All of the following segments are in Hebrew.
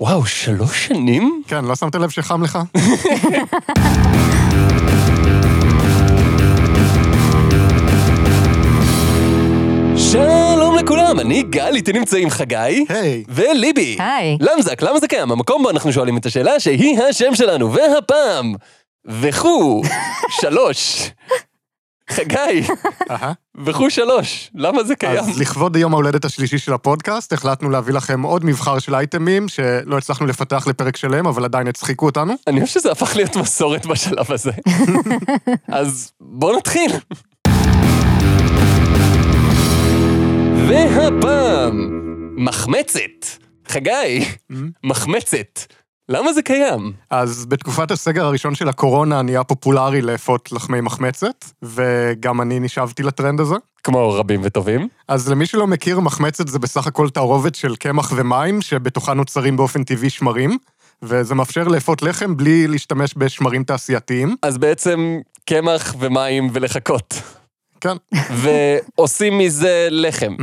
וואו, שלוש שנים? כן, לא שמת לב שחם לך? שלום לכולם, אני גל, איתי נמצאים חגי. היי. וליבי. היי. למזק, למה זה קיים? המקום בו אנחנו שואלים את השאלה שהיא השם שלנו, והפעם, וכו, שלוש. חגי. וכו שלוש, למה זה קיים? אז לכבוד יום ההולדת השלישי של הפודקאסט, החלטנו להביא לכם עוד מבחר של אייטמים שלא הצלחנו לפתח לפרק שלם, אבל עדיין הצחיקו אותנו. אני חושב שזה הפך להיות מסורת בשלב הזה. אז בואו נתחיל. והפעם, מחמצת. חגי, מחמצת. למה זה קיים? אז בתקופת הסגר הראשון של הקורונה נהיה פופולרי לאפות לחמי מחמצת, וגם אני נשאבתי לטרנד הזה. כמו רבים וטובים. אז למי שלא מכיר, מחמצת זה בסך הכל תערובת של קמח ומים, שבתוכה נוצרים באופן טבעי שמרים, וזה מאפשר לאפות לחם בלי להשתמש בשמרים תעשייתיים. אז בעצם קמח ומים ולחכות. כן, ועושים מזה לחם.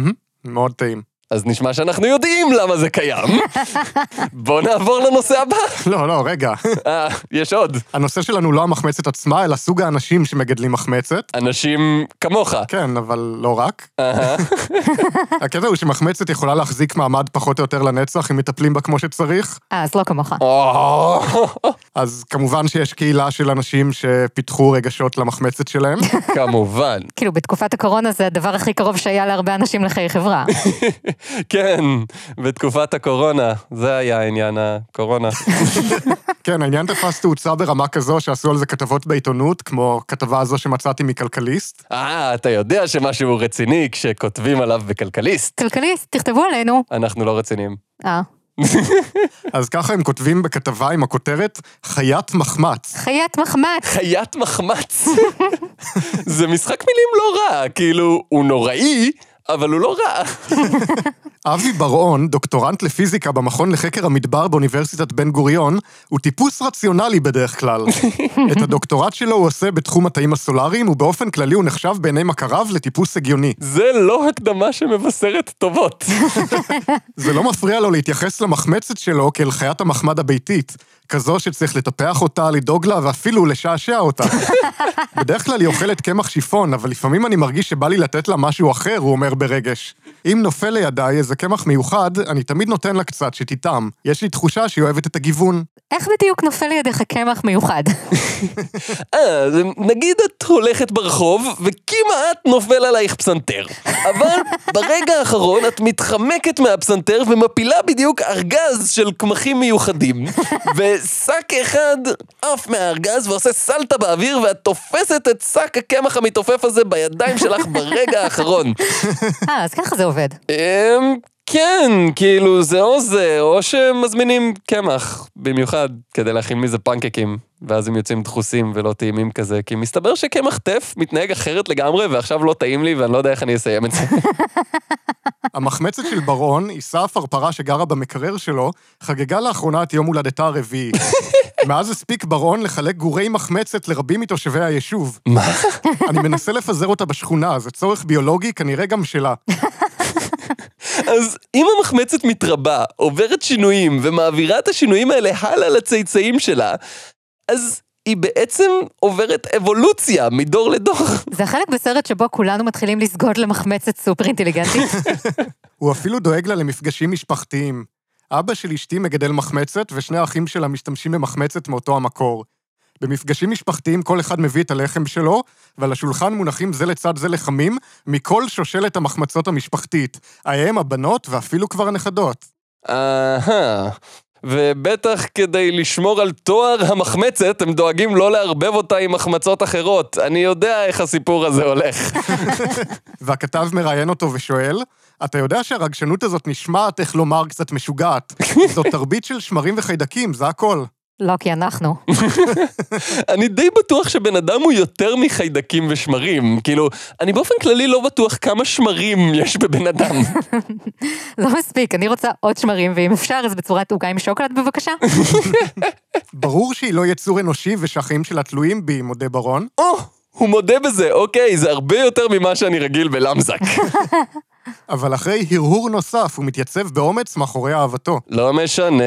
מאוד טעים. אז נשמע שאנחנו יודעים למה זה קיים. בואו נעבור לנושא הבא. לא, לא, רגע. אה, יש עוד. הנושא שלנו לא המחמצת עצמה, אלא סוג האנשים שמגדלים מחמצת. אנשים כמוך. כן, אבל לא רק. אהה. הקטע הוא שמחמצת יכולה להחזיק מעמד פחות או יותר לנצח אם מטפלים בה כמו שצריך. אה, אז לא כמוך. או, אז כמובן שיש קהילה של אנשים שפיתחו רגשות למחמצת שלהם. כמובן. כאילו, בתקופת הקורונה זה הדבר הכי קרוב שהיה להרבה אנשים לחיי חברה. כן, בתקופת הקורונה, זה היה עניין הקורונה. כן, העניין תפס תאוצה ברמה כזו שעשו על זה כתבות בעיתונות, כמו כתבה הזו שמצאתי מכלכליסט. אה, אתה יודע שמשהו רציני כשכותבים עליו בכלכליסט. כלכליסט, תכתבו עלינו. אנחנו לא רציניים. אה, אז ככה הם כותבים בכתבה עם הכותרת חיית מחמץ. חיית מחמץ. חיית מחמץ. זה משחק מילים לא רע, כאילו, הוא נוראי, אבל הוא לא רע. אבי בר-און, דוקטורנט לפיזיקה במכון לחקר המדבר באוניברסיטת בן גוריון, הוא טיפוס רציונלי בדרך כלל. את הדוקטורט שלו הוא עושה בתחום התאים הסולאריים, ובאופן כללי הוא נחשב בעיני מכריו לטיפוס הגיוני. זה לא הקדמה שמבשרת טובות. זה לא מפריע לו להתייחס למחמצת שלו כאל חיית המחמד הביתית, כזו שצריך לטפח אותה, לדאוג לה ואפילו לשעשע אותה. בדרך כלל היא אוכלת קמח שיפון, אבל לפעמים אני מרגיש שבא לי לתת לה משהו אחר, הוא אומר ברגש. אם נופל לידיי איזה קמח מיוחד, אני תמיד נותן לה קצת שתטעם. יש לי תחושה שהיא אוהבת את הגיוון. איך בדיוק נופל לידיך קמח מיוחד? אה, נגיד את הולכת ברחוב, וכמעט נופל עלייך פסנתר. אבל ברגע האחרון את מתחמקת מהפסנתר ומפילה בדיוק ארגז של קמחים מיוחדים. ושק אחד עף מהארגז ועושה סלטה באוויר, ואת תופסת את שק הקמח המתעופף הזה בידיים שלך ברגע האחרון. אה, אז ככה זה עובד. אמ, כן, כאילו זה או זה, או שמזמינים קמח, במיוחד כדי להכין מזה פנקקים, ואז הם יוצאים דחוסים ולא טעימים כזה, כי מסתבר שקמח טף מתנהג אחרת לגמרי, ועכשיו לא טעים לי ואני לא יודע איך אני אסיים את זה. המחמצת של בר-און, עיסה הפרפרה שגרה במקרר שלו, חגגה לאחרונה את יום הולדתה הרביעי. מאז הספיק בר-און לחלק גורי מחמצת לרבים מתושבי היישוב. מה? אני מנסה לפזר אותה בשכונה, זה צורך ביולוגי, כנראה גם שלה. אז אם המחמצת מתרבה, עוברת שינויים, ומעבירה את השינויים האלה הלאה לצאצאים שלה, אז היא בעצם עוברת אבולוציה מדור לדור. זה החלק בסרט שבו כולנו מתחילים לסגוד למחמצת סופר אינטליגנטית. הוא אפילו דואג לה למפגשים משפחתיים. אבא של אשתי מגדל מחמצת, ושני האחים שלה משתמשים במחמצת מאותו המקור. במפגשים משפחתיים כל אחד מביא את הלחם שלו, ועל השולחן מונחים זה לצד זה לחמים מכל שושלת המחמצות המשפחתית, האם, הבנות ואפילו כבר הנכדות. אהה. ובטח כדי לשמור על תואר המחמצת, הם דואגים לא לערבב אותה עם מחמצות אחרות. אני יודע איך הסיפור הזה הולך. והכתב מראיין אותו ושואל, אתה יודע שהרגשנות הזאת נשמעת, איך לומר, קצת משוגעת. זאת תרבית של שמרים וחיידקים, זה הכל. לא, כי אנחנו. אני די בטוח שבן אדם הוא יותר מחיידקים ושמרים. כאילו, אני באופן כללי לא בטוח כמה שמרים יש בבן אדם. לא מספיק, אני רוצה עוד שמרים, ואם אפשר, אז בצורת עוגה עם שוקולד בבקשה. ברור שהיא לא יצור אנושי ושהחיים שלה תלויים בי, מודה ברון. או, הוא מודה בזה, אוקיי, זה הרבה יותר ממה שאני רגיל בלמזק. אבל אחרי הרהור נוסף, הוא מתייצב באומץ מאחורי אהבתו. לא משנה.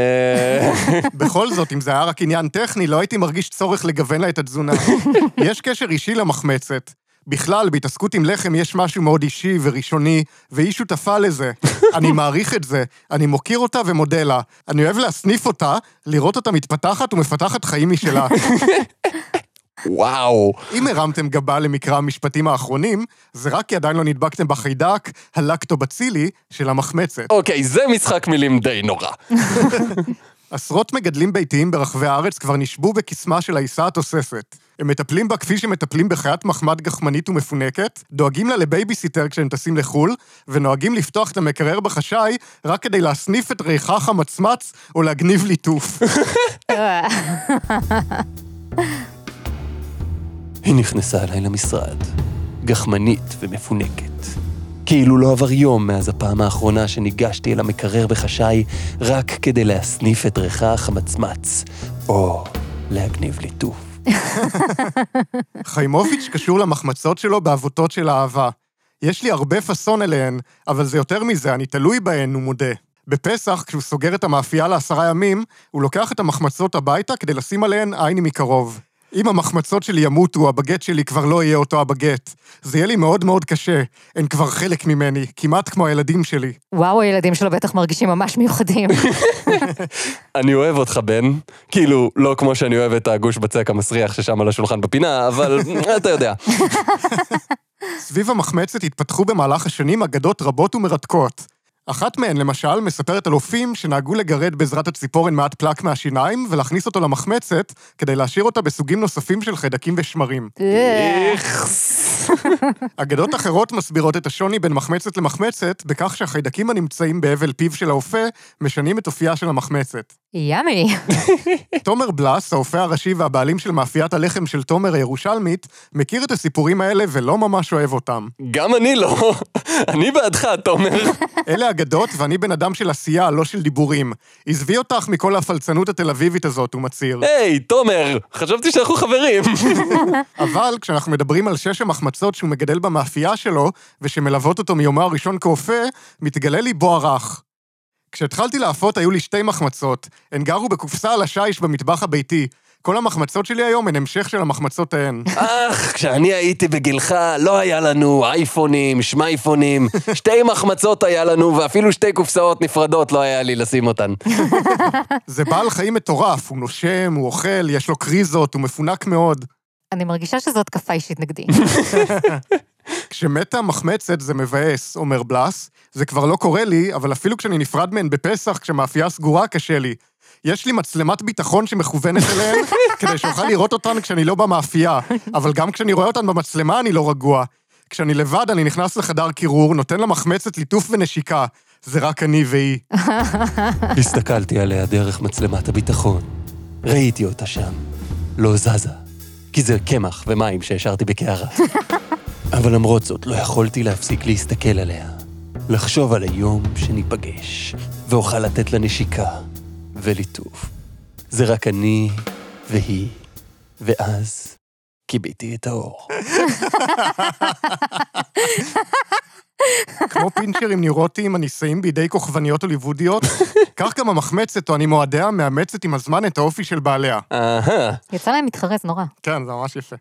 בכל זאת, אם זה היה רק עניין טכני, לא הייתי מרגיש צורך לגוון לה את התזונה. יש קשר אישי למחמצת. בכלל, בהתעסקות עם לחם יש משהו מאוד אישי וראשוני, והיא שותפה לזה. אני מעריך את זה, אני מוקיר אותה ומודה לה. אני אוהב להסניף אותה, לראות אותה מתפתחת ומפתחת חיים משלה. וואו. אם הרמתם גבה למקרא המשפטים האחרונים, זה רק כי עדיין לא נדבקתם בחיידק הלקטובצילי של המחמצת. אוקיי, זה משחק מילים די נורא. עשרות מגדלים ביתיים ברחבי הארץ כבר נשבו בקסמה של העיסה התוססת. הם מטפלים בה כפי שמטפלים בחיית מחמד גחמנית ומפונקת, דואגים לה לבייביסיטר כשהם טסים לחו"ל, ונוהגים לפתוח את המקרר בחשאי רק כדי להסניף את ריחה החמצמץ או להגניב ליטוף. היא נכנסה אליי למשרד, גחמנית ומפונקת. כאילו לא עבר יום מאז הפעם האחרונה שניגשתי אל המקרר בחשאי רק כדי להסניף את ריחך המצמץ, או להגניב ליטוף. חיימוביץ' קשור למחמצות שלו בעבותות של אהבה. יש לי הרבה פאסון אליהן, אבל זה יותר מזה, אני תלוי בהן, הוא מודה. בפסח, כשהוא סוגר את המאפייה לעשרה ימים, הוא לוקח את המחמצות הביתה כדי לשים עליהן עין מקרוב. אם המחמצות שלי ימותו, הבגט שלי כבר לא יהיה אותו הבגט. זה יהיה לי מאוד מאוד קשה. הן כבר חלק ממני, כמעט כמו הילדים שלי. וואו, הילדים שלו בטח מרגישים ממש מיוחדים. אני אוהב אותך, בן. כאילו, לא כמו שאני אוהב את הגוש בצק המסריח ששם על השולחן בפינה, אבל אתה יודע. סביב המחמצת התפתחו במהלך השנים אגדות רבות ומרתקות. אחת מהן, למשל, מספרת על אופים שנהגו לגרד בעזרת הציפורן מעט פלק מהשיניים ולהכניס אותו למחמצת כדי להשאיר אותה בסוגים נוספים של חיידקים ושמרים. אגדות אחרות מסבירות את השוני בין מחמצת למחמצת בכך שהחיידקים הנמצאים בהבל פיו של האופה משנים את אופייה של המחמצת. ימי. תומר בלס, האופה הראשי והבעלים של מאפיית הלחם של תומר הירושלמית, מכיר את הסיפורים האלה ולא ממש אוהב אותם. גם אני לא. אני בעדך, תומר. אלה אגדות, ואני בן אדם של עשייה, לא של דיבורים. עזבי אותך מכל הפלצנות התל אביבית הזאת, הוא מצהיר. היי, תומר, חשבתי שאנחנו חברים. אבל כשאנחנו מדברים על שש המחמצות שהוא מגדל במאפייה שלו, ושמלוות אותו מיומו הראשון כאופה, מתגלה לי בו הרך. כשהתחלתי לאפות היו לי שתי מחמצות. הן גרו בקופסה על השיש במטבח הביתי. כל המחמצות שלי היום הן המשך של המחמצות ההן. אך, כשאני הייתי בגילך, לא היה לנו אייפונים, שמייפונים, שתי מחמצות היה לנו, ואפילו שתי קופסאות נפרדות לא היה לי לשים אותן. זה בעל חיים מטורף, הוא נושם, הוא אוכל, יש לו קריזות, הוא מפונק מאוד. אני מרגישה שזו התקפה אישית נגדי. כשמתה המחמצת זה מבאס, אומר בלס. זה כבר לא קורה לי, אבל אפילו כשאני נפרד מהן בפסח, כשמאפייה סגורה, קשה לי. יש לי מצלמת ביטחון שמכוונת אליהן, כדי שאוכל לראות אותן כשאני לא במאפייה, אבל גם כשאני רואה אותן במצלמה אני לא רגוע. כשאני לבד, אני נכנס לחדר קירור, נותן למחמצת ליטוף ונשיקה. זה רק אני והיא. הסתכלתי עליה דרך מצלמת הביטחון. ראיתי אותה שם. לא זזה. כי זה קמח ומים שהשארתי בקערה. אבל למרות זאת, לא יכולתי להפסיק להסתכל עליה. לחשוב על היום שניפגש, ואוכל לתת לה נשיקה וליטוף. זה רק אני והיא, ואז כיביתי את האור. כמו פינצ'רים נוירוטיים הנישאים בידי כוכבניות הוליוודיות, כך גם המחמצת, טוענים אוהדיה, מאמצת עם הזמן את האופי של בעליה. אהה, יצא להם מתחרז נורא. כן, זה ממש יפה.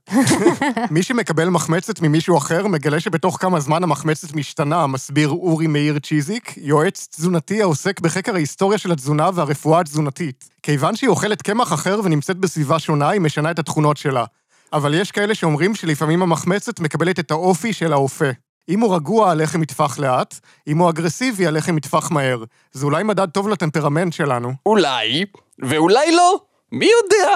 מי שמקבל מחמצת ממישהו אחר, מגלה שבתוך כמה זמן המחמצת משתנה, מסביר אורי מאיר צ'יזיק, יועץ תזונתי העוסק בחקר ההיסטוריה של התזונה והרפואה התזונתית. כיוון שהיא אוכלת קמח אחר ונמצאת בסביבה שונה, היא משנה את התכונות שלה. אבל יש כאלה שאומרים שלפעמים המחמצת מקבלת את האופי של האופה. אם הוא רגוע, הלחם יטפח לאט, אם הוא אגרסיבי, הלחם יטפח מהר. זה אולי מדד טוב לטמפרמנט שלנו. אולי, ואולי לא. מי יודע?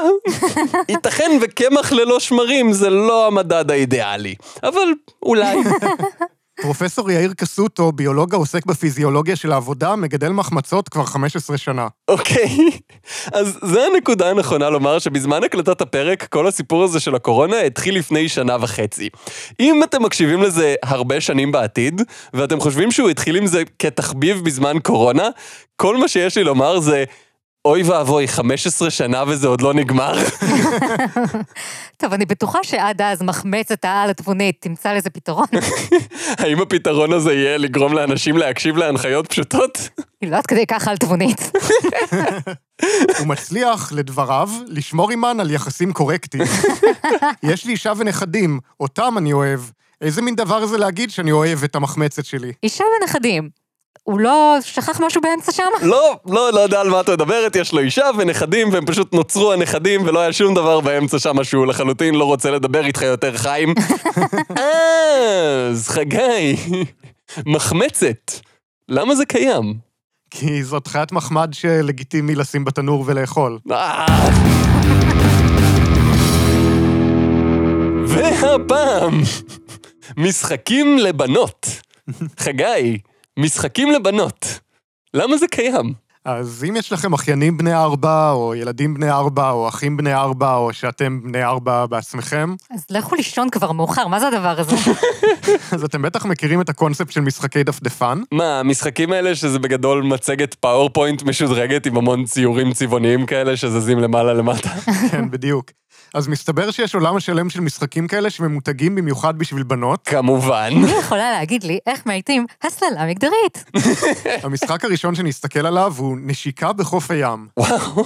ייתכן וקמח ללא שמרים זה לא המדד האידיאלי, אבל אולי. פרופסור יאיר קסוטו, ביולוג העוסק בפיזיולוגיה של העבודה, מגדל מחמצות כבר 15 שנה. אוקיי, אז זה הנקודה הנכונה לומר שבזמן הקלטת הפרק, כל הסיפור הזה של הקורונה התחיל לפני שנה וחצי. אם אתם מקשיבים לזה הרבה שנים בעתיד, ואתם חושבים שהוא התחיל עם זה כתחביב בזמן קורונה, כל מה שיש לי לומר זה... אוי ואבוי, 15 שנה וזה עוד לא נגמר. טוב, אני בטוחה שעד אז מחמצת העל התבונית תמצא לזה פתרון. האם הפתרון הזה יהיה לגרום לאנשים להקשיב להנחיות פשוטות? היא לא עד כדי ככה על תבונית. הוא מצליח, לדבריו, לשמור עימן על יחסים קורקטיים. יש לי אישה ונכדים, אותם אני אוהב. איזה מין דבר זה להגיד שאני אוהב את המחמצת שלי? אישה ונכדים. הוא לא שכח משהו באמצע שם? לא, לא, לא יודע על מה את מדברת, יש לו אישה ונכדים, והם פשוט נוצרו הנכדים, ולא היה שום דבר באמצע שם שהוא לחלוטין לא רוצה לדבר איתך יותר, חיים. אז, חגי, מחמצת. למה זה קיים? כי זאת חיית מחמד שלגיטימי לשים בתנור ולאכול. אה. והפעם, משחקים לבנות. חגי, משחקים לבנות. למה זה קיים? אז אם יש לכם אחיינים בני ארבע, או ילדים בני ארבע, או אחים בני ארבע, או שאתם בני ארבע בעצמכם, אז לכו לישון כבר מאוחר, מה זה הדבר הזה? אז אתם בטח מכירים את הקונספט של משחקי דפדפן. מה, המשחקים האלה שזה בגדול מצגת פאורפוינט משודרגת עם המון ציורים צבעוניים כאלה שזזים למעלה למטה? כן, בדיוק. אז מסתבר שיש עולם שלם של משחקים כאלה שממותגים במיוחד בשביל בנות. כמובן. מי יכולה להגיד לי איך מאייתים הסללה מגדרית? המשחק הראשון שנסתכל עליו הוא נשיקה בחוף הים. וואו.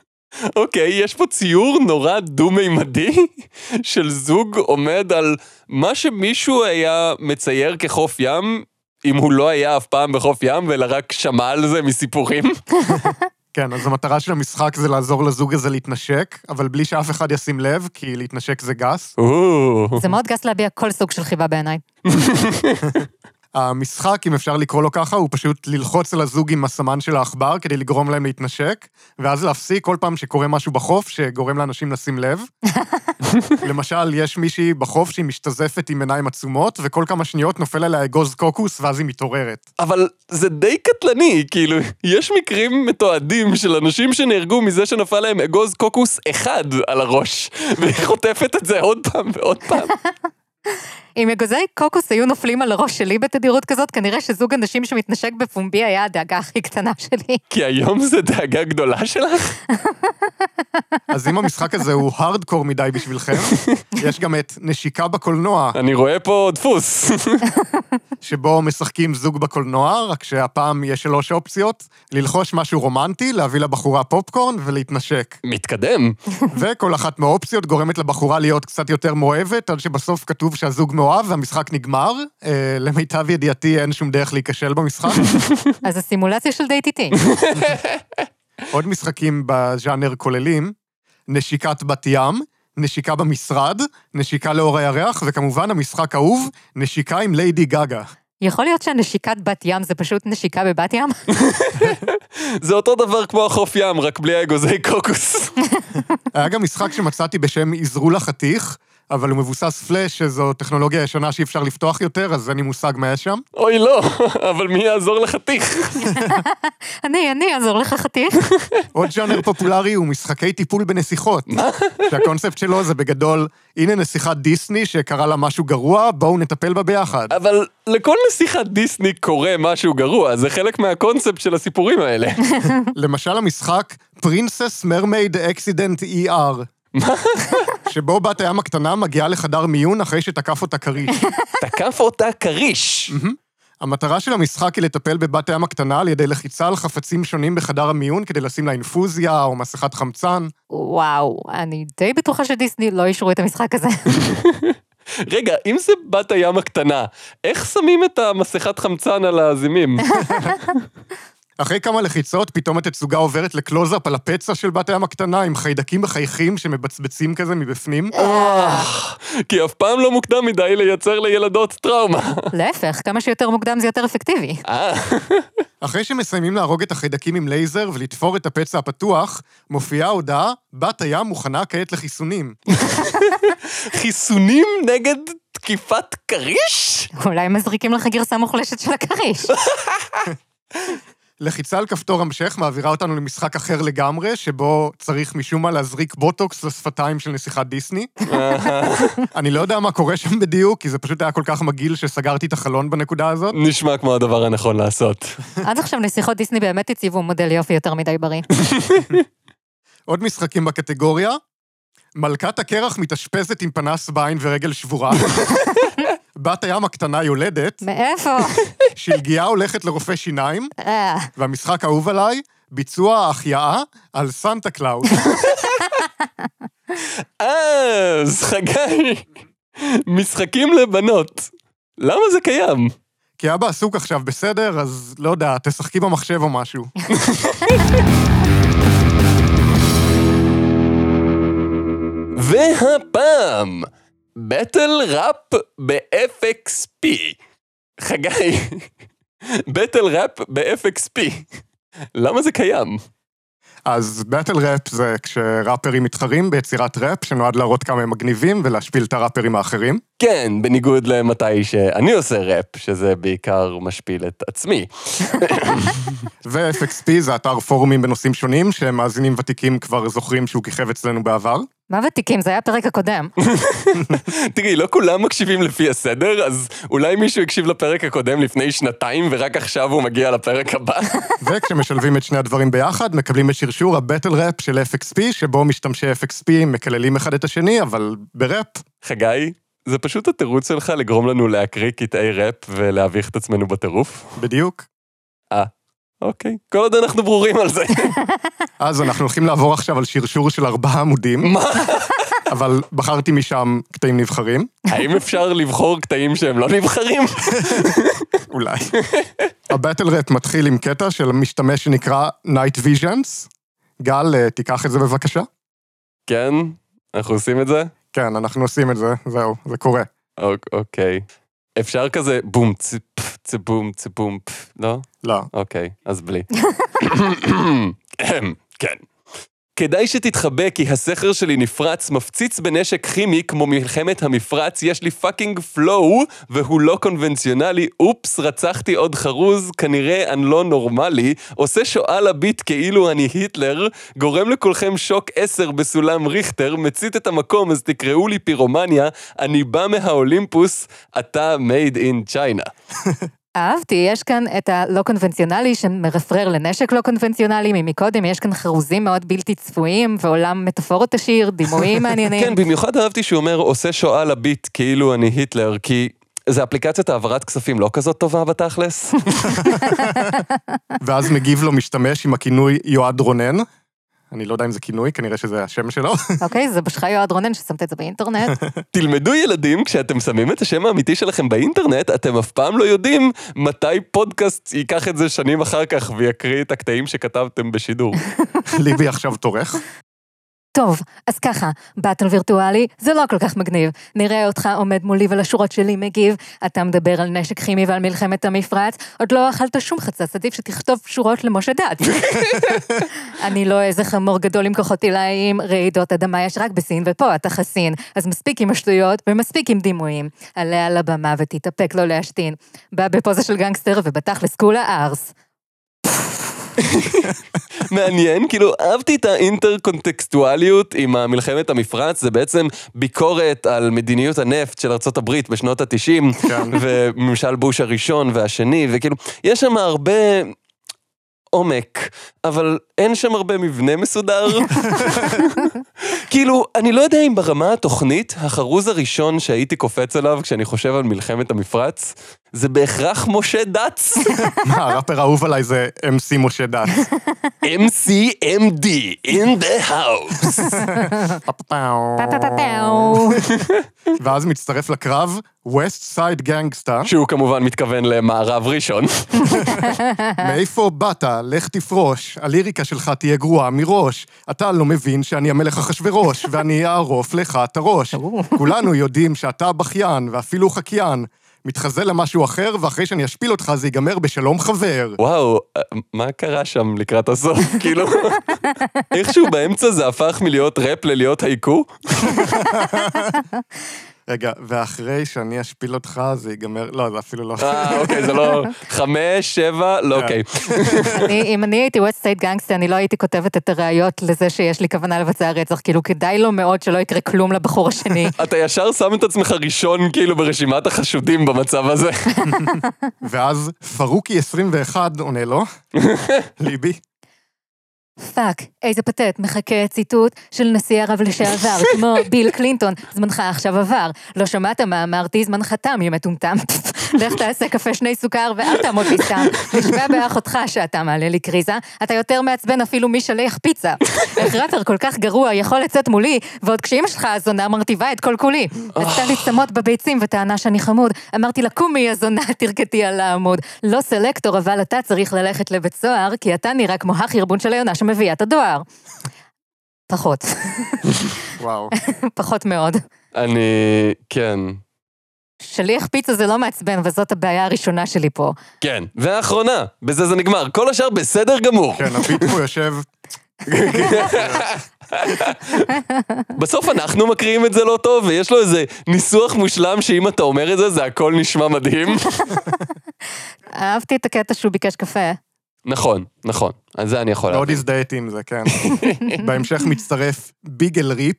אוקיי, יש פה ציור נורא דו-מימדי של זוג עומד על מה שמישהו היה מצייר כחוף ים, אם הוא לא היה אף פעם בחוף ים, אלא רק שמע על זה מסיפורים. כן, אז המטרה של המשחק זה לעזור לזוג הזה להתנשק, אבל בלי שאף אחד ישים לב, כי להתנשק זה גס. זה מאוד גס להביע כל סוג של חיבה בעיניי. המשחק, אם אפשר לקרוא לו ככה, הוא פשוט ללחוץ על הזוג עם הסמן של העכבר כדי לגרום להם להתנשק, ואז להפסיק כל פעם שקורה משהו בחוף שגורם לאנשים לשים לב. למשל, יש מישהי בחוף שהיא משתזפת עם עיניים עצומות, וכל כמה שניות נופל עליה אגוז קוקוס, ואז היא מתעוררת. אבל זה די קטלני, כאילו, יש מקרים מתועדים של אנשים שנהרגו מזה שנפל להם אגוז קוקוס אחד על הראש, והיא חוטפת את זה עוד פעם ועוד פעם. אם אגוזי קוקוס היו נופלים על הראש שלי בתדירות כזאת, כנראה שזוג אנשים שמתנשק בפומבי היה הדאגה הכי קטנה שלי. כי היום זה דאגה גדולה שלך? אז אם המשחק הזה הוא הארדקור מדי בשבילכם, יש גם את נשיקה בקולנוע, אני רואה פה דפוס. שבו משחקים זוג בקולנוע, רק שהפעם יש שלוש אופציות, ללחוש משהו רומנטי, להביא לבחורה פופקורן ולהתנשק. מתקדם. וכל אחת מהאופציות גורמת לבחורה להיות קצת יותר מאוהבת, עד שבסוף כתוב שהזוג מאוהב והמשחק נגמר. אה, למיטב ידיעתי אין שום דרך להיכשל במשחק. אז זה סימולציה של דייט איתי. עוד משחקים בז'אנר כוללים נשיקת בת ים, נשיקה במשרד, נשיקה לאור הירח, וכמובן המשחק האהוב, נשיקה עם ליידי גגה. יכול להיות שהנשיקת בת ים זה פשוט נשיקה בבת ים? זה אותו דבר כמו החוף ים, רק בלי האגוזי קוקוס. היה גם משחק שמצאתי בשם עזרו לחתיך, אבל הוא מבוסס פלאש, שזו טכנולוגיה ישנה שאי אפשר לפתוח יותר, אז אין לי מושג מה יש שם. אוי לא, אבל מי יעזור לחתיך? אני, אני אעזור לך חתיך. עוד ז'אנר פופולרי הוא משחקי טיפול בנסיכות. שהקונספט שלו זה בגדול, הנה נסיכת דיסני שקרה לה משהו גרוע, בואו נטפל בה ביחד. אבל לכל נסיכת דיסני קורה משהו גרוע, זה חלק מהקונספט של הסיפורים האלה. למשל המשחק Princess Mermaid Accident ER. שבו בת הים הקטנה מגיעה לחדר מיון אחרי שתקף אותה כריש. תקף אותה כריש. המטרה של המשחק היא לטפל בבת הים הקטנה על ידי לחיצה על חפצים שונים בחדר המיון כדי לשים לה אינפוזיה או מסכת חמצן. וואו, אני די בטוחה שדיסני לא אישרו את המשחק הזה. רגע, אם זה בת הים הקטנה, איך שמים את המסכת חמצן על הזימים? אחרי כמה לחיצות, פתאום התצוגה עוברת לקלוזאפ על הפצע של בת הים הקטנה, עם חיידקים מחייכים שמבצבצים כזה מבפנים. אה, כי אף פעם לא מוקדם מדי לייצר לילדות טראומה. להפך, כמה שיותר מוקדם זה יותר אפקטיבי. אה, אחרי שמסיימים להרוג את החיידקים עם לייזר ולתפור את הפצע הפתוח, מופיעה ההודעה, בת הים מוכנה כעת לחיסונים. חיסונים נגד תקיפת כריש? אולי מזריקים לך גרסה מוחלשת של הכריש. לחיצה על כפתור המשך מעבירה אותנו למשחק אחר לגמרי, שבו צריך משום מה להזריק בוטוקס לשפתיים של נסיכת דיסני. אני לא יודע מה קורה שם בדיוק, כי זה פשוט היה כל כך מגעיל שסגרתי את החלון בנקודה הזאת. נשמע כמו הדבר הנכון לעשות. עד עכשיו נסיכות דיסני באמת הציבו מודל יופי יותר מדי בריא. עוד משחקים בקטגוריה. מלכת הקרח מתאשפזת עם פנס בעין ורגל שבורה. בת הים הקטנה יולדת. מאיפה? שלגיה הולכת לרופא שיניים. אה, והמשחק האהוב עליי, ביצוע החייאה על סנטה קלאוס. אז, חגי, משחקים לבנות. למה זה קיים? כי אבא עסוק עכשיו, בסדר? אז לא יודע, תשחקי במחשב או משהו. והפעם, בטל ראפ ב-FXP. חגי, בטל ראפ ב-FXP. למה זה קיים? אז באטל ראפ זה כשראפרים מתחרים ביצירת ראפ שנועד להראות כמה הם מגניבים ולהשפיל את הראפרים האחרים. כן, בניגוד למתי שאני עושה ראפ, שזה בעיקר משפיל את עצמי. ו-FXP זה אתר פורומים בנושאים שונים, שמאזינים ותיקים כבר זוכרים שהוא כיכב אצלנו בעבר. מה ותיקים? זה היה הפרק הקודם. תראי, לא כולם מקשיבים לפי הסדר, אז אולי מישהו הקשיב לפרק הקודם לפני שנתיים, ורק עכשיו הוא מגיע לפרק הבא. וכשמשלבים את שני הדברים ביחד, מקבלים את שרשור הבטל ראפ של FXP, שבו משתמשי FXP מקללים אחד את השני, אבל בראפ. חגי, זה פשוט התירוץ שלך לגרום לנו להקריא קטעי ראפ ולהביך את עצמנו בטירוף? בדיוק. אוקיי. כל עוד אנחנו ברורים על זה. אז אנחנו הולכים לעבור עכשיו על שרשור של ארבעה עמודים, מה? אבל בחרתי משם קטעים נבחרים, האם אפשר לבחור קטעים שהם לא נבחרים? אולי. הבטל ראפ מתחיל עם קטע של משתמש שנקרא Night Visions. גל, אה, תיקח את זה בבקשה. כן, אנחנו עושים את זה? כן, אנחנו עושים את זה, זהו, זה קורה. אוק- אוקיי. אפשר כזה בום צפ צבום צבום לא? לא. אוקיי, אז בלי. כן. כדאי שתתחבא כי הסכר שלי נפרץ, מפציץ בנשק כימי כמו מלחמת המפרץ, יש לי fucking flow, והוא לא קונבנציונלי, אופס, רצחתי עוד חרוז, כנראה אני לא נורמלי, עושה שואה ל beat כאילו אני היטלר, גורם לכולכם שוק 10 בסולם ריכטר, מצית את המקום אז תקראו לי פירומניה, אני בא מהאולימפוס, אתה made in China. אהבתי, יש כאן את הלא קונבנציונלי שמרפרר לנשק לא קונבנציונלי, ממקודם יש כאן חרוזים מאוד בלתי צפויים, ועולם מטאפורות עשיר, דימויים מעניינים. כן, במיוחד אהבתי שהוא אומר, עושה שואה לביט כאילו אני היטלר, כי... זה אפליקציית העברת כספים לא כזאת טובה בתכלס? ואז מגיב לו משתמש עם הכינוי יועד רונן. אני לא יודע אם זה כינוי, כנראה שזה השם שלו. אוקיי, זה בשבילך יועד רונן ששמת את זה באינטרנט. תלמדו ילדים, כשאתם שמים את השם האמיתי שלכם באינטרנט, אתם אף פעם לא יודעים מתי פודקאסט ייקח את זה שנים אחר כך ויקריא את הקטעים שכתבתם בשידור. ליבי עכשיו טורך. טוב, אז ככה, באטל וירטואלי זה לא כל כך מגניב. נראה אותך עומד מולי ולשורות שלי מגיב, אתה מדבר על נשק כימי ועל מלחמת המפרץ, עוד לא אכלת שום חצץ, עדיף שתכתוב שורות למשה דת. אני לא איזה חמור גדול עם כוחות עילאיים, רעידות אדמה יש רק בסין, ופה אתה חסין. אז מספיק עם השטויות ומספיק עם דימויים. עלה על הבמה ותתאפק לא להשתין. בא בפוזה של גנגסטר ובתכלס כולה ארס. מעניין, כאילו אהבתי את האינטר-קונטקסטואליות עם המלחמת המפרץ, זה בעצם ביקורת על מדיניות הנפט של ארה"ב בשנות ה-90, כן. וממשל בוש הראשון והשני, וכאילו, יש שם הרבה עומק, אבל אין שם הרבה מבנה מסודר. כאילו, אני לא יודע אם ברמה התוכנית, החרוז הראשון שהייתי קופץ עליו כשאני חושב על מלחמת המפרץ, זה בהכרח משה דץ. מה, הראפר האהוב עליי זה MC משה דת. MCMD in the house. ואז מצטרף לקרב West Side Gangsta. שהוא כמובן מתכוון למערב ראשון. מאיפה באת? לך תפרוש. הליריקה שלך תהיה גרועה מראש. אתה לא מבין שאני המלך אחשורוש, ואני אערוף לך את הראש. כולנו יודעים שאתה בכיין, ואפילו חקיין. מתחזה למשהו אחר, ואחרי שאני אשפיל אותך זה ייגמר בשלום חבר. וואו, מה קרה שם לקראת הסוף? כאילו, איכשהו באמצע זה הפך מלהיות ראפ ללהיות הייקו? רגע, ואחרי שאני אשפיל אותך, זה ייגמר... לא, זה אפילו לא... אה, אוקיי, זה לא... חמש, שבע, לא, אוקיי. אני- אם אני הייתי West Side gangster, אני לא הייתי כותבת את הראיות לזה שיש לי כוונה לבצע רצח, כאילו כדאי לו מאוד שלא יקרה כלום לבחור השני. אתה ישר שם את עצמך ראשון, כאילו, ברשימת החשודים במצב הזה. ואז פרוקי 21 עונה לו, ליבי, fuck, איזה פתטי, מחכה ציטוט של נשיא ארה"ב לשעבר, כמו ביל קלינטון, זמנך עכשיו עבר. לא שמעת מה אמרתי, זמנך תם, יא מטומטם. לך תעשה קפה שני סוכר ואל תעמוד לי סתם. נשבע באחותך שאתה מעלה לי קריזה, אתה יותר מעצבן אפילו משליח פיצה. איך ראפר כל כך גרוע יכול לצאת מולי, ועוד כשאימא שלך הזונה מרטיבה את כל כולי. עשתה לי צמות בביצים וטענה שאני חמוד. אמרתי לה, קומי הזונה, תרקדי על העמוד. לא סלקטור, אבל אתה צריך ללכת לבית סוהר, כי אתה נראה כמו החרבון של היונה שמביאה את הדואר. פחות, וואו. פחות מאוד. אני... כן. שליח פיצה זה לא מעצבן, וזאת הבעיה הראשונה שלי פה. כן. והאחרונה, בזה זה נגמר. כל השאר בסדר גמור. כן, פה יושב, בסוף אנחנו מקריאים את זה לא טוב, ויש לו איזה ניסוח מושלם שאם אתה אומר את זה, זה הכל נשמע מדהים. אהבתי את הקטע שהוא ביקש קפה. נכון, נכון. אז זה אני יכול מאוד להבין. הזדהיתי עם זה, כן. בהמשך מצטרף ביגל ריפ.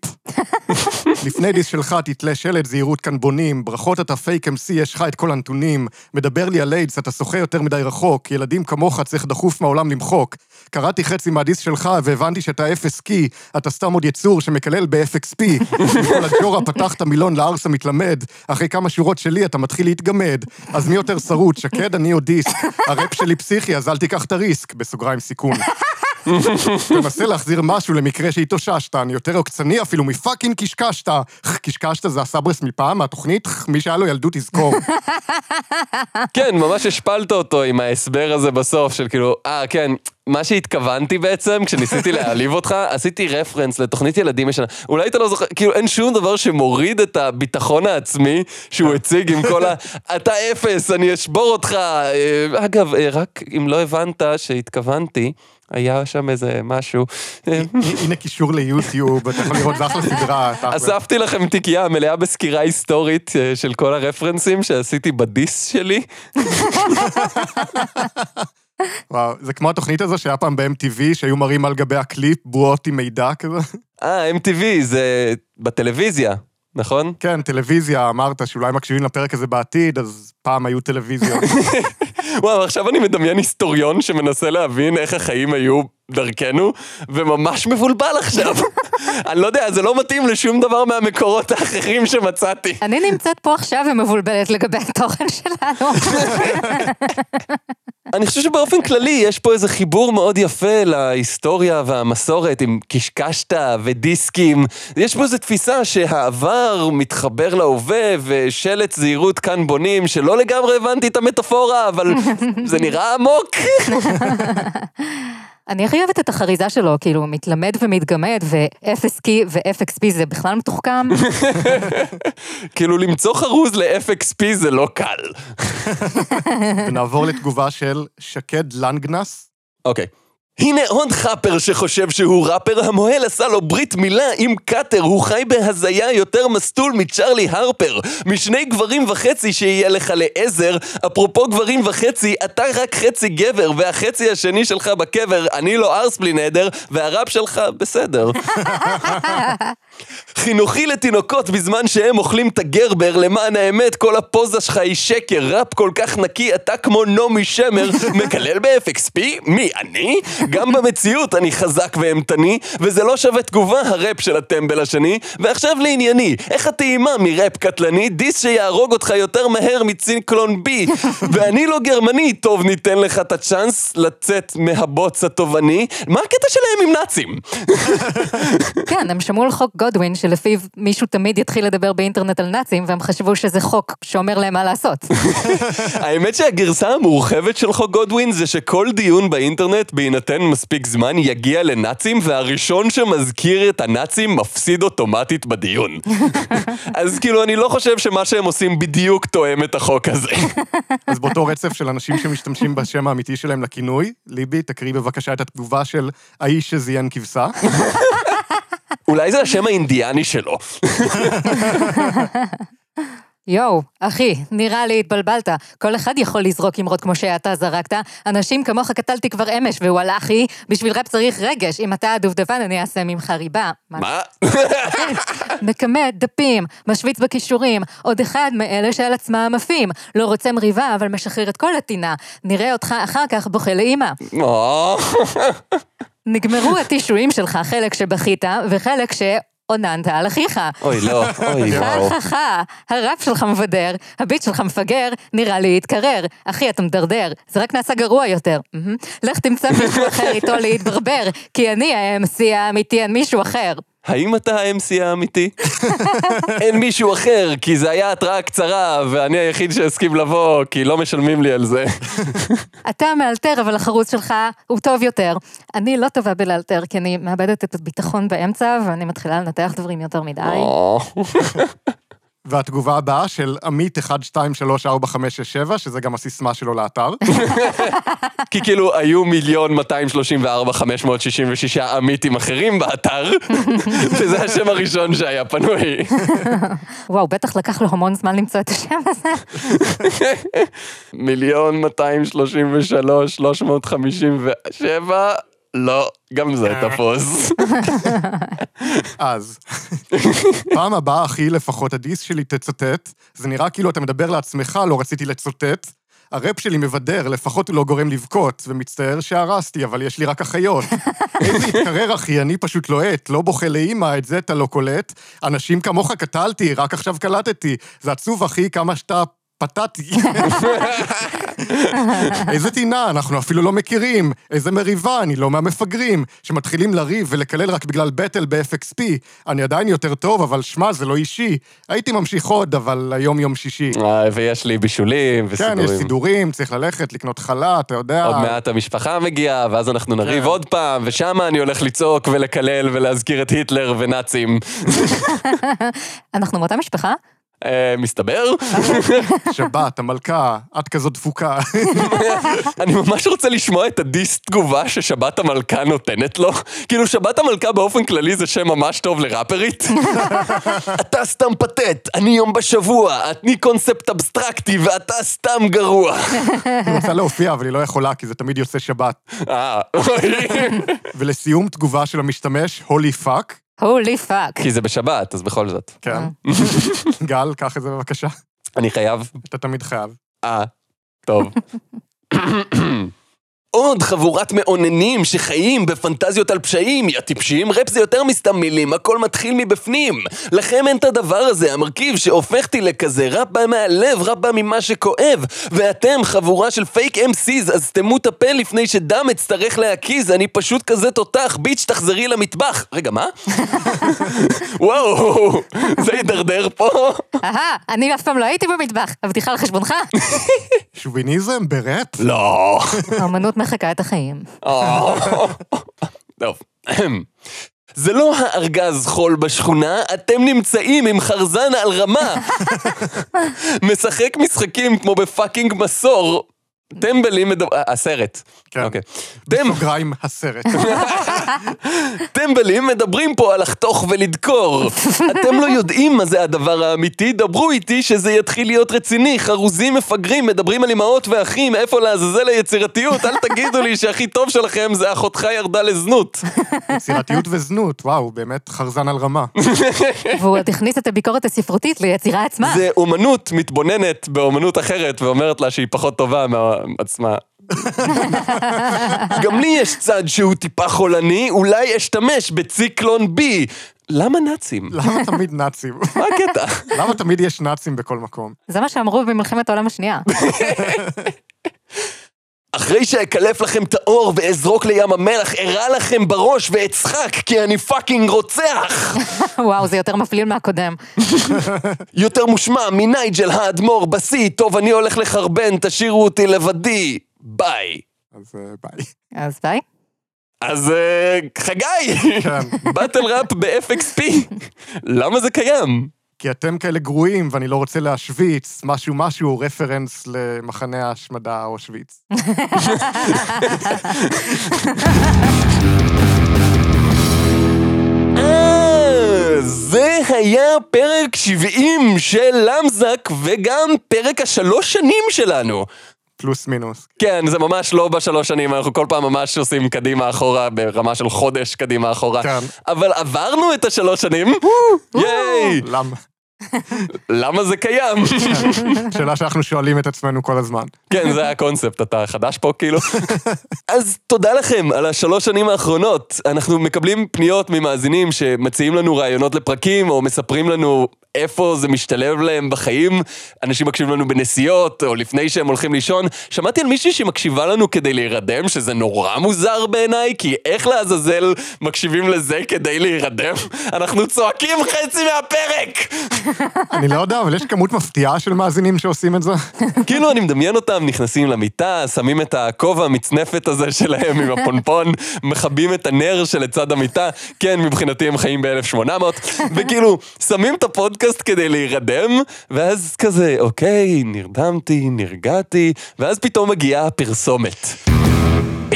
לפני דיס שלך תתלה שלט זהירות כאן בונים, ברכות אתה פייק MC, יש לך את כל הנתונים. מדבר לי על איידס, אתה שוחה יותר מדי רחוק, ילדים כמוך צריך דחוף מהעולם למחוק. קראתי חצי מהדיס שלך והבנתי שאתה אפס קי, אתה סתם עוד יצור שמקלל ב-FXP. מכל הג'ורה פתחת מילון לארס המתלמד, אחרי כמה שורות שלי אתה מתחיל להתגמד. אז מי יותר שרוט, שקד אני או דיסק? הראפ שלי פסיכי, אז אל תיקח את הריסק, בסוגריים סיכון. תנסה להחזיר משהו למקרה שהתאוששת, אני יותר עוקצני אפילו מפאקינג קשקשת. קשקשת זה הסברס מפעם, מהתוכנית, מי שהיה לו ילדות יזכור. כן, ממש השפלת אותו עם ההסבר הזה בסוף, של כאילו, אה, כן, מה שהתכוונתי בעצם, כשניסיתי להעליב אותך, עשיתי רפרנס לתוכנית ילדים ישנה. אולי אתה לא זוכר, כאילו, אין שום דבר שמוריד את הביטחון העצמי שהוא הציג עם כל ה... אתה אפס, אני אשבור אותך. אה, אגב, אה, רק אם לא הבנת שהתכוונתי, היה שם איזה משהו. הנה קישור ליוטיוב, אתה יכול לראות, זה אחלה סדרה. אספתי לכם תיקייה מלאה בסקירה היסטורית אה, של כל הרפרנסים שעשיתי בדיס שלי. וואו, זה כמו התוכנית הזו שהיה פעם ב-MTV, שהיו מראים על גבי הקליפ בועות עם מידע כזה. אה, MTV, זה בטלוויזיה, נכון? כן, טלוויזיה, אמרת שאולי מקשיבים לפרק הזה בעתיד, אז פעם היו טלוויזיות. וואו, עכשיו אני מדמיין היסטוריון שמנסה להבין איך החיים היו דרכנו, וממש מבולבל עכשיו. אני לא יודע, זה לא מתאים לשום דבר מהמקורות האחרים שמצאתי. אני נמצאת פה עכשיו ומבולבלת לגבי התוכן שלנו. אני חושב שבאופן כללי יש פה איזה חיבור מאוד יפה להיסטוריה והמסורת עם קשקשת ודיסקים. יש פה איזו תפיסה שהעבר מתחבר להווה ושלט זהירות כאן בונים, שלא לגמרי הבנתי את המטאפורה, אבל זה נראה עמוק. אני הכי אוהבת את החריזה שלו, כאילו, מתלמד ומתגמד, קי ו-FXP זה בכלל מתוחכם. כאילו למצוא חרוז ל-FXP זה לא קל. ונעבור לתגובה של שקד לנגנס. אוקיי. הנה עוד חאפר שחושב שהוא ראפר, המוהל עשה לו ברית מילה עם קאטר, הוא חי בהזיה יותר מסטול מצ'רלי הרפר. משני גברים וחצי שיהיה לך לעזר, אפרופו גברים וחצי, אתה רק חצי גבר, והחצי השני שלך בקבר, אני לא ארס בלי נדר, והראפ שלך בסדר. חינוכי לתינוקות בזמן שהם אוכלים את הגרבר, למען האמת כל הפוזה שלך היא שקר, ראפ כל כך נקי, אתה כמו נעמי שמר, מקלל ב-FXP? מי, אני? גם במציאות אני חזק ואימתני, וזה לא שווה תגובה הראפ של הטמבל השני, ועכשיו לענייני, איך הטעימה מראפ קטלני, דיס שיהרוג אותך יותר מהר מצינקלון בי, ואני לא גרמני, טוב ניתן לך את הצ'אנס לצאת מהבוץ התובעני, מה הקטע שלהם עם נאצים? כן, הם שמעו על חוק גודווין, שלפיו מישהו תמיד יתחיל לדבר באינטרנט על נאצים, והם חשבו שזה חוק שאומר להם מה לעשות. האמת שהגרסה המורחבת של חוק גודווין זה שכל דיון באינטרנט בהינתן מספיק זמן יגיע לנאצים והראשון שמזכיר את הנאצים מפסיד אוטומטית בדיון. אז כאילו אני לא חושב שמה שהם עושים בדיוק תואם את החוק הזה. אז באותו רצף של אנשים שמשתמשים בשם האמיתי שלהם לכינוי, ליבי, תקריא בבקשה את התגובה של האיש שזיין כבשה. אולי זה השם האינדיאני שלו. יואו, אחי, נראה לי התבלבלת. כל אחד יכול לזרוק אמרות כמו שאתה זרקת. אנשים כמוך קטלתי כבר אמש, והוואלכי, בשביל ראפ צריך רגש. אם אתה הדובדבן, אני אעשה ממך ריבה. מה? מכמת דפים, משוויץ בכישורים, עוד אחד מאלה שעל עצמם עפים. לא רוצה מריבה, אבל משחרר את כל הטינה. נראה אותך אחר כך בוכה לאימא. נגמרו הטישואים שלך, חלק שבכית, וחלק שעוננת על אחיך. אוי, לא, אוי, וואו. חה, הראפ שלך מבדר, הביט שלך מפגר, נראה לי התקרר. אחי, אתה מדרדר, זה רק נעשה גרוע יותר. לך תמצא מישהו אחר איתו להתברבר, כי אני ה-MC האמיתי, אין מישהו אחר. האם אתה ה-MC האמיתי? אין מישהו אחר, כי זה היה התראה קצרה, ואני היחיד שהסכים לבוא, כי לא משלמים לי על זה. אתה מאלתר, אבל החרוץ שלך הוא טוב יותר. אני לא טובה בלאלתר, כי אני מאבדת את הביטחון באמצע, ואני מתחילה לנתח דברים יותר מדי. והתגובה הבאה של עמית 12345667, שזה גם הסיסמה שלו לאתר. כי כאילו היו מיליון 234 566 עמיתים אחרים באתר, וזה השם הראשון שהיה פנוי. וואו, בטח לקח לו המון זמן למצוא את השם הזה. מיליון 233 357, לא, גם זה תפוס. אז, פעם הבאה, אחי, לפחות הדיס שלי תצטט, זה נראה כאילו אתה מדבר לעצמך, לא רציתי לצוטט. הראפ שלי מבדר, לפחות הוא לא גורם לבכות, ומצטער שהרסתי, אבל יש לי רק אחיות. איזה התקרר, אחי, אני פשוט לוהט, לא בוכה לאימא, את זה אתה לא קולט. אנשים כמוך קטלתי, רק עכשיו קלטתי. זה עצוב, אחי, כמה שאתה פתטי. איזה טינה, אנחנו אפילו לא מכירים. איזה מריבה, אני לא מהמפגרים. שמתחילים לריב ולקלל רק בגלל בטל ב-FXP. אני עדיין יותר טוב, אבל שמע, זה לא אישי. הייתי ממשיך עוד, אבל היום יום שישי. אה, ויש לי בישולים כן, וסידורים. יש סידורים, צריך ללכת, לקנות חלה, אתה יודע. עוד מעט המשפחה מגיעה, ואז אנחנו נריב כן. עוד פעם, ושם אני הולך לצעוק ולקלל ולהזכיר את היטלר ונאצים. אנחנו מאותה משפחה? אה, מסתבר? שבת, המלכה, את כזאת דפוקה. אני ממש רוצה לשמוע את הדיס תגובה ששבת המלכה נותנת לו. כאילו, שבת המלכה באופן כללי זה שם ממש טוב לראפרית. אתה סתם פתט, אני יום בשבוע, אני קונספט אבסטרקטי ואתה סתם גרוע. היא רוצה להופיע, אבל היא לא יכולה, כי זה תמיד יוצא שבת. אה. ולסיום, תגובה של המשתמש, Holy fuck. Holy fuck. כי זה בשבת, אז בכל זאת. כן. גל, קח את זה בבקשה. אני חייב... אתה תמיד חייב. אה, טוב. עוד חבורת מאוננים שחיים בפנטזיות על פשעים, יא טיפשים, ראפ זה יותר מסתם מילים, הכל מתחיל מבפנים. לכם אין את הדבר הזה, המרכיב שהופך אותי לכזה, ראפ בא מהלב, ראפ בא ממה שכואב. ואתם חבורה של fake MCs, אז סתמו את הפה לפני שדם אצטרך להקיז, אני פשוט כזה תותח, bitch תחזרי למטבח. רגע, מה? וואו, זה הידרדר פה. אהה, אני אף פעם לא הייתי במטבח, הבדיחה על חשבונך. שוביניזם בראפ? לא. האמנות מחקה את החיים. טוב. זה לא הארגז חול בשכונה, אתם נמצאים עם חרזן על רמה. משחק משחקים כמו בפאקינג מסור. טמבלים מדבר... אה, הסרט. כן. אוקיי. בסוגריים, הסרט. טמבלים מדברים פה על לחתוך ולדקור. אתם לא יודעים מה זה הדבר האמיתי, דברו איתי שזה יתחיל להיות רציני. חרוזים מפגרים, מדברים על אמהות ואחים, איפה לעזאזל היצירתיות? אל תגידו לי שהכי טוב שלכם זה אחותך ירדה לזנות. יצירתיות וזנות, וואו, באמת חרזן על רמה. והוא עוד הכניס את הביקורת הספרותית ליצירה עצמה. זה אומנות מתבוננת באומנות אחרת ואומרת לה שהיא פחות טובה מעצמה. גם לי יש צד שהוא טיפה חולני, אולי אשתמש בציקלון B. למה נאצים? למה תמיד נאצים? מה הקטע? למה תמיד יש נאצים בכל מקום? זה מה שאמרו במלחמת העולם השנייה. אחרי שאקלף לכם את העור ואזרוק לים המלח, אירה לכם בראש ואצחק כי אני fucking רוצח! וואו, זה יותר מפליל מהקודם. יותר מושמע מנייג'ל האדמו"ר בשיא, טוב אני הולך לחרבן, תשאירו אותי לבדי. ביי. אז אה, ביי. אז ביי. אז אה, חגי! כן. battle rap ב-FXP. למה זה קיים? כי אתם כאלה גרועים ואני לא רוצה להשוויץ, משהו משהו, רפרנס למחנה ההשמדה אושוויץ. אה, זה היה פרק 70 של למזק, וגם פרק השלוש שנים שלנו. פלוס מינוס. כן, זה ממש לא בשלוש שנים, אנחנו כל פעם ממש עושים קדימה אחורה, ברמה של חודש קדימה אחורה. כן. אבל עברנו את השלוש שנים, ייי! למה? למה זה קיים? שאלה שאנחנו שואלים את עצמנו כל הזמן. כן, זה הקונספט, אתה חדש פה כאילו? אז תודה לכם על השלוש שנים האחרונות. אנחנו מקבלים פניות ממאזינים שמציעים לנו רעיונות לפרקים, או מספרים לנו איפה זה משתלב להם בחיים. אנשים מקשיבים לנו בנסיעות, או לפני שהם הולכים לישון. שמעתי על מישהי שמקשיבה לנו כדי להירדם, שזה נורא מוזר בעיניי, כי איך לעזאזל מקשיבים לזה כדי להירדם? אנחנו צועקים חצי מהפרק! אני לא יודע, אבל יש כמות מפתיעה של מאזינים שעושים את זה. כאילו אני מדמיין אותם, נכנסים למיטה, שמים את הכובע המצנפת הזה שלהם עם הפונפון, מכבים את הנר שלצד המיטה, כן, מבחינתי הם חיים ב-1800, וכאילו, שמים את הפודקאסט כדי להירדם, ואז כזה, אוקיי, נרדמתי, נרגעתי, ואז פתאום מגיעה הפרסומת.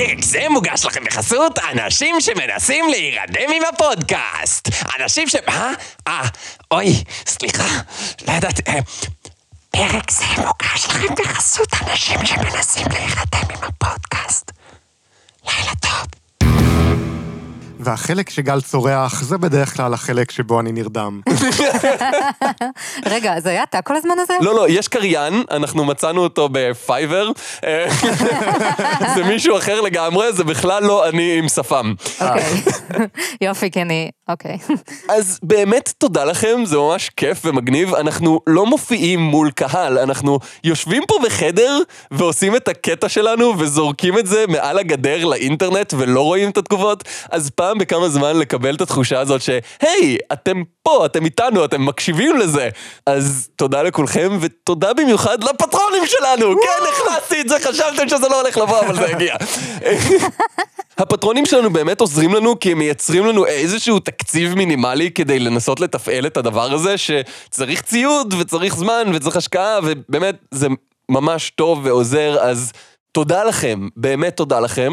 פרק זה מוגש לכם בחסות אנשים שמנסים להירדם עם הפודקאסט. אנשים ש... אה? אה, אוי, סליחה, לא ידעתי... אה, פרק זה מוגש לכם בחסות אנשים שמנסים להירדם עם הפודקאסט. לילה טוב. והחלק שגל צורח, זה בדרך כלל החלק שבו אני נרדם. רגע, זה היה אתה כל הזמן הזה? לא, לא, יש קריין, אנחנו מצאנו אותו בפייבר. אה, זה מישהו אחר לגמרי, זה בכלל לא אני עם שפם. אוקיי. יופי, כי אני... אוקיי. אז באמת תודה לכם, זה ממש כיף ומגניב. אנחנו לא מופיעים מול קהל, אנחנו יושבים פה בחדר ועושים את הקטע שלנו וזורקים את זה מעל הגדר לאינטרנט ולא רואים את התגובות. אז פעם בכמה זמן לקבל את התחושה הזאת שהי, אתם פה, אתם איתנו, אתם מקשיבים לזה. אז תודה לכולכם ותודה במיוחד לפטרונים שלנו. כן, הכנסתי את זה, חשבתם שזה לא הולך לבוא, אבל זה הגיע. הפטרונים שלנו באמת עוזרים לנו כי הם מייצרים לנו איזשהו תקציב מינימלי כדי לנסות לתפעל את הדבר הזה שצריך ציוד וצריך זמן וצריך השקעה ובאמת זה ממש טוב ועוזר אז תודה לכם, באמת תודה לכם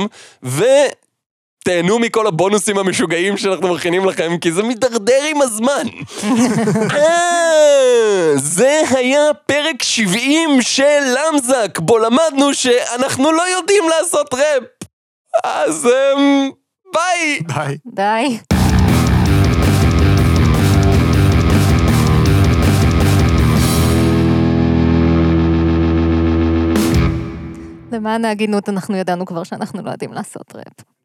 ותהנו מכל הבונוסים המשוגעים שאנחנו מכינים לכם כי זה מידרדר עם הזמן. אה, זה היה פרק 70 של למזק בו למדנו שאנחנו לא יודעים לעשות ראפ אז אמ, ביי! ביי. די. למען ההגינות, אנחנו ידענו כבר שאנחנו לא יודעים לעשות ראפ.